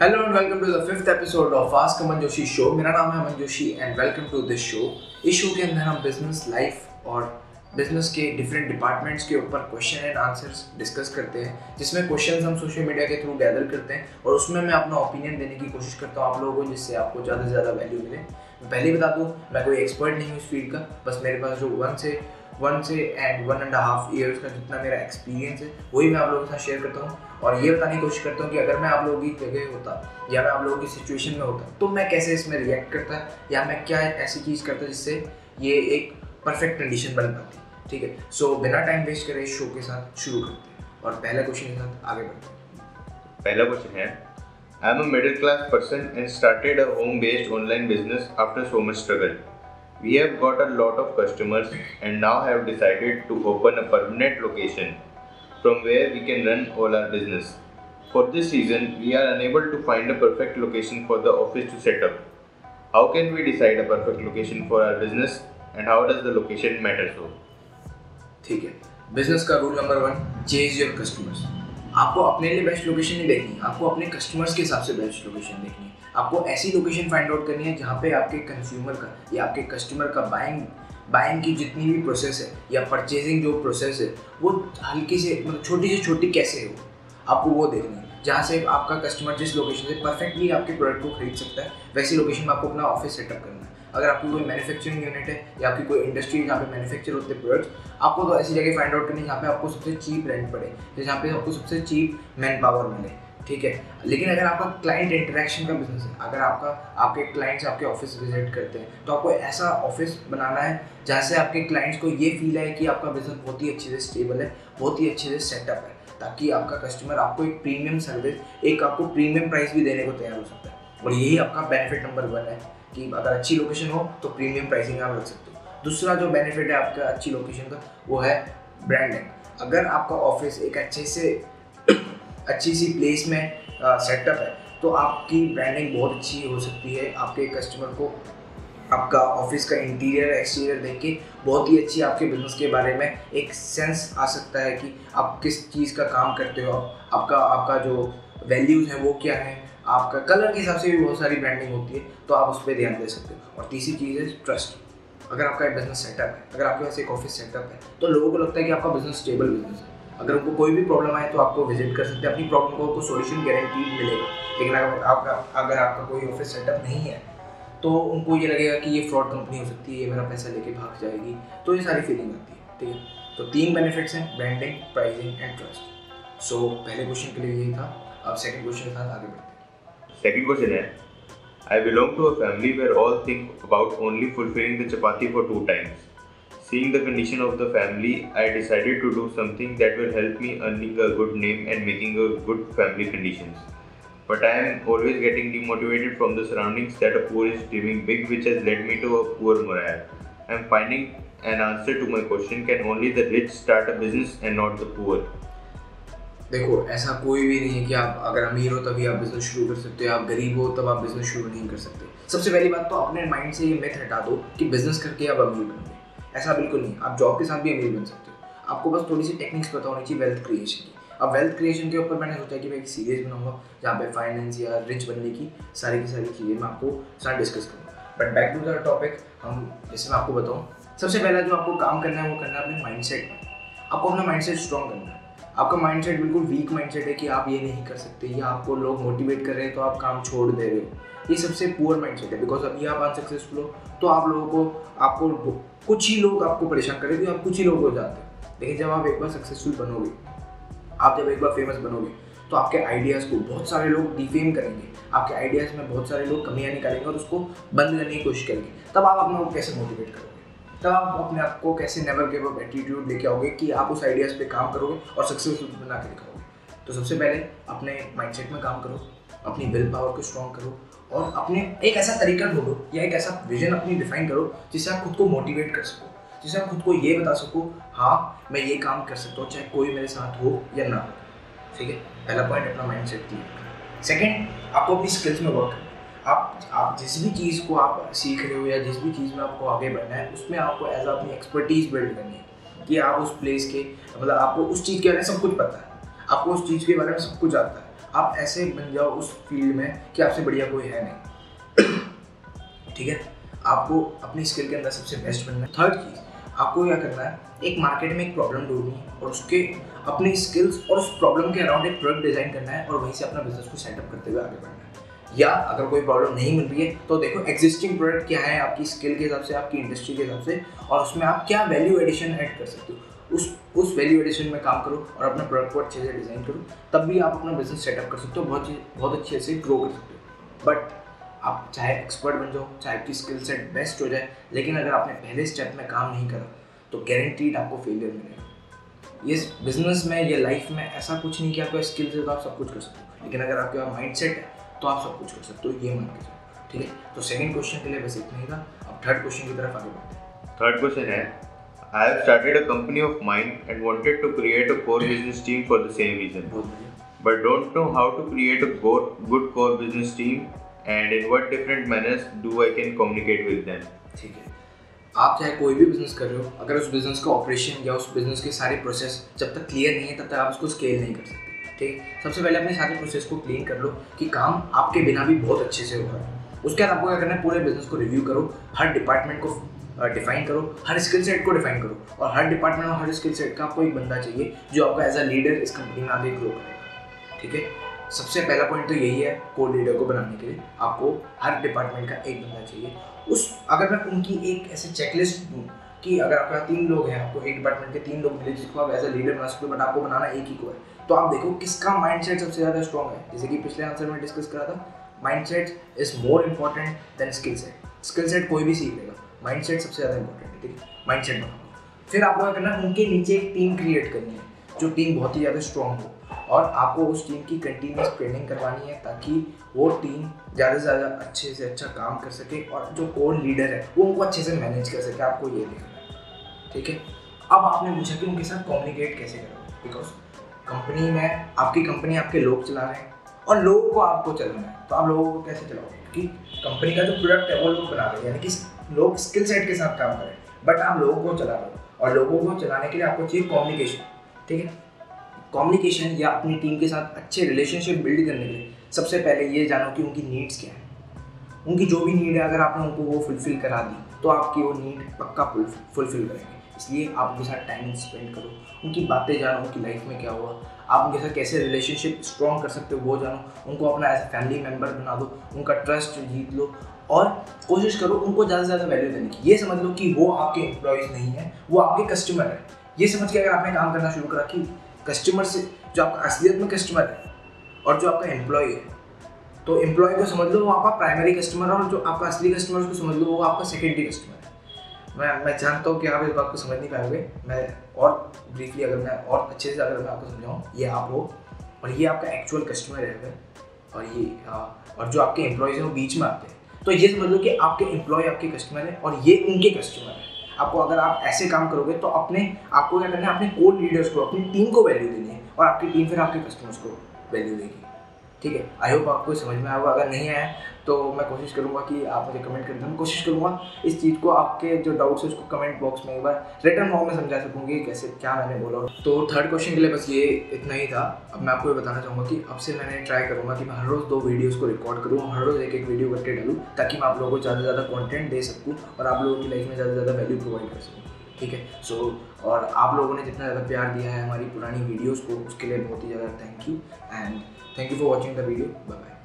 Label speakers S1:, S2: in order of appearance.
S1: Hello and welcome to the fifth episode of fast Aman Joshi show मेरा नाम है Aman Joshi and welcome to this show इस show के अंदर हम बिज़नेस लाइफ और बिज़नेस के डिफरेंट डिपार्टमेंट्स के ऊपर क्वेश्चन एंड आंसर्स डिस्कस करते हैं, जिसमें क्वेश्चंस हम सोशल मीडिया के थ्रू गैदर करते हैं और उसमें मैं अपना ओपिनियन देने की कोशिश करता हूँ आप लोगों को, जिससे आपको ज़्यादा से ज़्यादा वैल्यू मिले। मैं पहले बता दूँ, मैं कोई एक्सपर्ट नहीं हूँ इस फ़ील्ड का, बस मेरे पास जो वन से वन से and one and half years का जितना मेरा एक्सपीरियंस है, वही मैं आप लोगों के साथ शेयर करता हूँ। और ये बताने की कोशिश करता हूँ कि अगर मैं आप लोगों की जगह होता या मैं आप लोगों की सिचुएशन में होता तो मैं कैसे इसमें रिएक्ट करता या मैं क्या ऐसी चीज़ करता जिससे ये एक परफेक्ट कंडीशन बन पाती, ठीक है? सो बिना टाइम वेस्ट करे शो के साथ शुरू करते हैं। और पहला क्वेश्चन के साथ आगे बढ़ते हैं।
S2: पहला क्वेश्चन है I am a middle class person and started a home based online business after so much struggle We have got a lot of customers and now have decided to open a permanent location from where we can run all our business. For this reason, we are unable to find a perfect location for the office to set up. How can we decide a perfect location for our business and how does the location matter so?
S1: ठीक है business का rule number one chase your customers आपको अपने लिए best location नहीं देखनी आपको अपने कस्टमर्स के हिसाब से बेस्ट लोकेशन देखनी है। आपको ऐसी लोकेशन फाइंड आउट करनी है जहाँ पे आपके कंज्यूमर का, या आपके कस्टमर का बाइंग बाइंग की जितनी भी प्रोसेस है, या परचेजिंग जो प्रोसेस है, वो हल्की से मतलब छोटी से छोटी कैसे हो, आपको वो देखनी है। जहाँ से आपका कस्टमर जिस लोकेशन से परफेक्टली आपके प्रोडक्ट को खरीद सकता है, वैसी लोकेशन में आपको अपना ऑफ़िस सेटअप करना है। अगर आपकी कोई मैन्युफैक्चरिंग यूनिट है या आपकी कोई इंडस्ट्री जहाँ पे मैन्युफैक्चर होते हैं प्रोडक्ट्स आपको तो ऐसी जगह फाइंड आउट करनी जहाँ पे आपको सबसे चीप रेंट पड़े जहाँ पे आपको सबसे चीप मैन पावर मिले, ठीक है? लेकिन अगर आपका क्लाइंट इंटरेक्शन का बिज़नेस है, अगर आपका, आपके क्लाइंट्स आपके ऑफ़िस विज़िट करते हैं तो आपको ऐसा ऑफ़िस बनाना है जहाँ से आपके क्लाइंट्स को ये फील है कि आपका बिज़नेस बहुत ही अच्छे से स्टेबल है, बहुत ही अच्छे से सेटअप है, ताकि आपका कस्टमर आपको एक प्रीमियम सर्विस एक आपको प्रीमियम प्राइस भी देने को तैयार हो सकता है। और यही आपका बेनिफिट नंबर वन है। कि अगर अच्छी लोकेशन हो तो प्रीमियम प्राइसिंग आप रख सकते हो। दूसरा जो बेनिफिट है आपका अच्छी लोकेशन का, वो है ब्रांडिंग अगर आपका ऑफ़िस एक अच्छे से, अच्छी सी प्लेस में सेटअप है तो आपकी ब्रांडिंग बहुत अच्छी हो सकती है। आपके कस्टमर को, आपका ऑफ़िस का इंटीरियर एक्सटीरियर देख के बहुत ही अच्छी आपके बिज़नेस के बारे में एक सेंस आ सकता है कि आप किस चीज़ का काम करते हो, आपका आपका जो वैल्यूज़ है वो क्या है। आपका कलर के हिसाब से भी बहुत सारी ब्रांडिंग होती है तो आप उस पर ध्यान दे सकते हो। और तीसरी चीज़ है ट्रस्ट अगर आपका एक बिज़नेस सेटअप है, अगर आपके पास एक ऑफ़िस सेटअप है तो लोगों को लगता है कि आपका बिज़नेस स्टेबल बिज़नेस है। अगर उनको कोई भी प्रॉब्लम आए तो आपको विज़िट कर सकते हैं। अपनी प्रॉब्लम को आपको सोल्यूशन गारंटीड मिलेगा। लेकिन अगर आपका अगर आपका कोई ऑफ़िस सेटअप नहीं है तो उनको ये लगेगा कि ये फ्रॉड कंपनी हो सकती है, ये मेरा पैसा लेके भाग जाएगी। तो ये सारी फीलिंग आती है, ठीक है? तो तीन बेनिफिट्स हैं branding pricing and trust so पहले क्वेश्चन के लिए यही था। अब सेकंड क्वेश्चन के साथ आगे बढ़ते
S2: Second question i belong to a family where all think about only fulfilling the chapati for two times. Seeing the condition of the family, I decided to do something that will help me earning a good name and making a good family conditions. But I am always getting demotivated from the surroundings that a poor is dreaming big, which has led me to a poor morale. I am finding an answer to my question can only the rich start a business and not the poor?
S1: देखो, ऐसा कोई भी नहीं है कि आप, अगर अमीर हो तभी आप बिज़नेस शुरू कर सकते हो, आप गरीब हो तब आप बिज़नेस शुरू नहीं कर सकते। सबसे पहली बात तो अपने माइंड से ये मिथ हटा दो कि बिज़नेस करके आप अमीर बनोगे ऐसा बिल्कुल नहीं, आप जॉब के साथ भी अमीर बन सकते हो। आपको बस थोड़ी सी टेक्निक्स पता होनी चाहिए वेल्थ क्रिएशन की। अब वेल्थ क्रिएशन के ऊपर मैंने सोचा कि मैं एक सीरीज़ बनाऊँगा, जहाँ पे फाइनेंस या रिच बनने की सारी की सारी चीज़ें मैं आपको साथ डिस्कस करूँगा। But back to the topic हम, जैसे मैं आपको बताऊँ, सबसे पहला जो आपको काम करना है, वो करना है अपने माइंड सेट आपको अपना माइंड सेट स्ट्रॉन्ग करना है। आपका माइंडसेट बिल्कुल वीक माइंडसेट है कि आप ये नहीं कर सकते, या आपको लोग मोटिवेट कर रहे हैं तो आप काम छोड़ दे रहे हो। ये सबसे पुअर माइंडसेट है बिकॉज़ अभी आप अनसक्सेसफुल हो तो आप लोगों को, आपको कुछ ही लोग आपको परेशान करेंगे आप कुछ ही लोग हो जाते हैं। लेकिन जब आप एक बार सक्सेसफुल बनोगे, आप जब एक बार फ़ेमस बनोगे तो आपके आइडियाज़ को बहुत सारे लोग डिफेम करेंगे। आपके आइडियाज़ में बहुत सारे लोग कमियाँ निकालेंगे और उसको बंद करने की कोशिश करेंगे। तब आप अपना कैसे मोटिवेट करोगे? तब आप अपने आप को कैसे नेवर गिव अप एटीट्यूड लेके आओगे कि आप उस आइडियाज़ पे काम करोगे और सक्सेसफुल बना के दिखाओगे। तो सबसे पहले अपने माइंडसेट में काम करो, अपनी विल पावर को स्ट्रॉन्ग करो और अपने एक ऐसा तरीका ढूंढो या एक ऐसा विजन अपनी डिफाइन करो जिससे आप खुद को मोटिवेट कर सको, जिससे आप खुद को ये बता सको हाँ मैं ये काम कर सकता हूँ, चाहे कोई मेरे साथ हो या ना हो। ठीक है? पहला पॉइंट अपना माइंड सेट क्लियर सेकेंड आपको अपनी स्किल्स में वर्क आप आप जिस भी चीज़ को आप सीख रहे हो या जिस भी चीज़ में आपको आगे बढ़ना है, उसमें आपको एज अपनी एक्सपर्टीज बिल्ड करनी है कि आप उस प्लेस के मतलब आपको उस चीज़ के बारे में सब कुछ पता है। आपको उस चीज़ के बारे में सब कुछ आता है। आप ऐसे बन जाओ उस फ़ील्ड में कि आपसे बढ़िया कोई है नहीं। ठीक है? आपको अपनी स्किल के अंदर सबसे बेस्ट बनना है। थर्ड चीज़, आपको क्या करना है? एक मार्केट में एक प्रॉब्लम ढूंढनी है और उसके, अपनी स्किल्स और उस प्रॉब्लम के अराउंड एक प्रोडक्ट डिज़ाइन करना है और वहीं से अपना बिज़नेस को सेटअप करते हुए आगे बढ़ना है। या अगर कोई प्रॉब्लम नहीं मिल रही है तो देखो एग्जिस्टिंग प्रोडक्ट क्या है, आपकी स्किल के हिसाब से, आपकी इंडस्ट्री के हिसाब से, और उसमें आप क्या वैल्यू एडिशन ऐड कर सकते हो। उस उस वैल्यू एडिशन में काम करो और अपना प्रोडक्ट को अच्छे से डिज़ाइन करो, तब भी आप अपना बिज़नेस सेटअप कर सकते हो, बहुत बहुत अच्छे से ग्रो कर सकते हो। बट आप चाहे एक्सपर्ट बन जाओ, चाहे आपकी स्किल सेट बेस्ट हो जाए, लेकिन अगर आपने पहले स्टेप में काम नहीं करा तो गारंटीड आपको फेलियर मिलेगा। ये बिज़नेस में, या लाइफ में ऐसा कुछ नहीं कि आपका स्किल से तो आप सब कुछ कर सकते हो। लेकिन अगर आपके पास माइंड सेट है तो आप सब कुछ कर सकते हो ये मान के ठीक है? तो सेकेंड क्वेश्चन के लिए बस इतना ही था। अब थर्ड क्वेश्चन की तरफ़ आगे बढ़ते हैं।
S2: थर्ड क्वेश्चन है I have started a company of mind and wanted to create a core business team for the same reason but don't know how to create a good core business team and in what different manners do I can communicate with them
S1: ठीक है। आप चाहे कोई भी business कर रहे हो अगर उस बिज़नेस का ऑपरेशन या उस बिज़नेस के सारे प्रोसेस जब तक क्लियर नहीं है तब तक आप उसको स्केल नहीं कर सकते। ठीक सबसे पहले अपने सारे प्रोसेस को क्लीन कर लो कि काम आपके बिना भी बहुत अच्छे से हो रहा है। उसके बाद आपको क्या करना है, पूरे बिज़नेस को रिव्यू करो, हर डिपार्टमेंट को डिफाइन करो, हर स्किल सेट को डिफाइन करो और हर डिपार्टमेंट और हर स्किल सेट का आपको एक बंदा चाहिए जो आपका एज अ लीडर इस कंपनी में आगे ग्रो करेगा। ठीक है? सबसे पहला पॉइंट तो यही है को लीडर को बनाने के लिए। आपको हर डिपार्टमेंट का एक बंदा चाहिए। उस, अगर मैं उनकी एक ऐसे चेकलिस्ट दूँ कि अगर आपके तीन लोग हैं, आपको एक डिपार्टमेंट के तीन लोग मिले जिसको आप एज अ लीडर बना सकते हो बट आपको बनाना एक ही को है। तो आप देखो किसका माइंड सेट सबसे ज़्यादा स्ट्रॉग है। जैसे कि पिछले आंसर में डिस्कस करा था mind set is more important than skill set skill set कोई भी सीख लेगा। माइंड सेट सबसे ज़्यादा इंपॉर्टेंट है, ठीक है? माइंड सेट बनाओ। फिर आपको क्या करना है उनके नीचे एक टीम क्रिएट करनी है, जो टीम बहुत ही ज़्यादा स्ट्रॉन्ग हो। और आपको उस टीम की कंटिन्यूस ट्रेनिंग करवानी है, ताकि वो टीम ज़्यादा से ज़्यादा अच्छे से अच्छा काम कर सके और जो कोर लीडर है, वो उनको अच्छे से मैनेज कर सके। आपको ये देखना है, ठीक है? अब आपने पूछा कि उनके साथ कम्युनिकेट कैसे करोगे? बिकॉज़ कंपनी में, आपकी कंपनी आपके लोग चला रहे हैं और लोगों को आपको चलाना है। तो आप लोगों को कैसे चलाओगे? क्योंकि कंपनी का जो प्रोडक्ट है, वो लोग बना रहे हैं। यानी कि लोग स्किल सेट के साथ काम करें बट आप लोगों को चला रहे हो। और लोगों को चलाने के लिए आपको चाहिए कम्युनिकेशन ठीक है? कम्युनिकेशन या अपनी टीम के साथ अच्छे रिलेशनशिप बिल्ड करने के लिए सबसे पहले ये जानो कि उनकी नीड्स क्या है। उनकी जो भी नीड है, अगर आपने उनको वो फुलफिल करा दी तो आपकी वो नीड पक्का फुलफिल करेंगे। इसलिए आप उनके साथ टाइम स्पेंड करो। उनकी बातें जानो, उनकी लाइफ में क्या हुआ। आप उनके साथ कैसे रिलेशनशिप स्ट्रॉन्ग कर सकते हो, वो जानो। उनको अपना एज फैमिली मेंबर बना दो, उनका ट्रस्ट जीत लो और कोशिश करो उनको ज़्यादा से ज़्यादा वैल्यू देने की। ये समझ लो कि वो आपके एम्प्लॉयज़ नहीं है, वो आपके कस्टमर है। ये समझ के अगर आपने काम करना शुरू करा कि कस्टमर से जो आपका असलियत में कस्टमर है और जो आपका एम्प्लॉय है तो एम्प्लॉय को समझ लो वो आपका प्राइमरी कस्टमर है और जो आपका असली कस्टमर उसको समझ लो वो आपका सेकेंडरी कस्टमर है। मैं मैं जानता हूँ कि आप इस बात को समझ नहीं पाओगे। मैं और ब्रीफली अगर मैं और अच्छे से अगर मैं आपको समझाऊँ ये आप हो और ये आपका एक्चुअल कस्टमर है और ये आ, और जो आपके एम्प्लॉयज़ हैं वो बीच में आते हैं। तो ये समझ लो कि आपके एम्प्लॉय आपके कस्टमर हैं और ये उनके कस्टमर हैं। आपको अगर आप ऐसे काम करोगे तो अपने आपको क्या करना है अपने कोर लीडर्स को अपनी टीम को वैल्यू देनी है और आपकी टीम फिर आपके कस्टमर्स को वैल्यू देगी। ठीक है? आई होप आपको समझ में आएगा अगर नहीं आया तो मैं कोशिश करूँगा कि आप मुझे कमेंट कर दें कोशिश करूँगा। इस चीज़ को आपके जो डाउट्स है, उसको कमेंट बॉक्स में एक बार रिटर्न फॉर्म में समझा सकूँगी कैसे, क्या मैंने बोला। तो थर्ड क्वेश्चन के लिए बस ये इतना ही था। अब मैं आपको ये बताना चाहूँगा कि अब से मैंने ट्राई करूँगा कि मैं हर रोज़ दो वीडियोज़ को रिकॉर्ड करूँ, हर रोज़ एक एक वीडियो करके डालूँ, ताकि मैं आप लोगों को ज़्यादा से ज़्यादा कॉन्टेंट दे सकूँ और आप लोगों की लाइफ में ज़्यादा से ज़्यादा वैल्यू प्रोवाइड कर सकूँ। ठीक है? सो और आप लोगों ने जितना ज़्यादा प्यार दिया है हमारी पुरानी वीडियोस को, उसके लिए बहुत ही ज़्यादा thank you and thank you for watching the video bye bye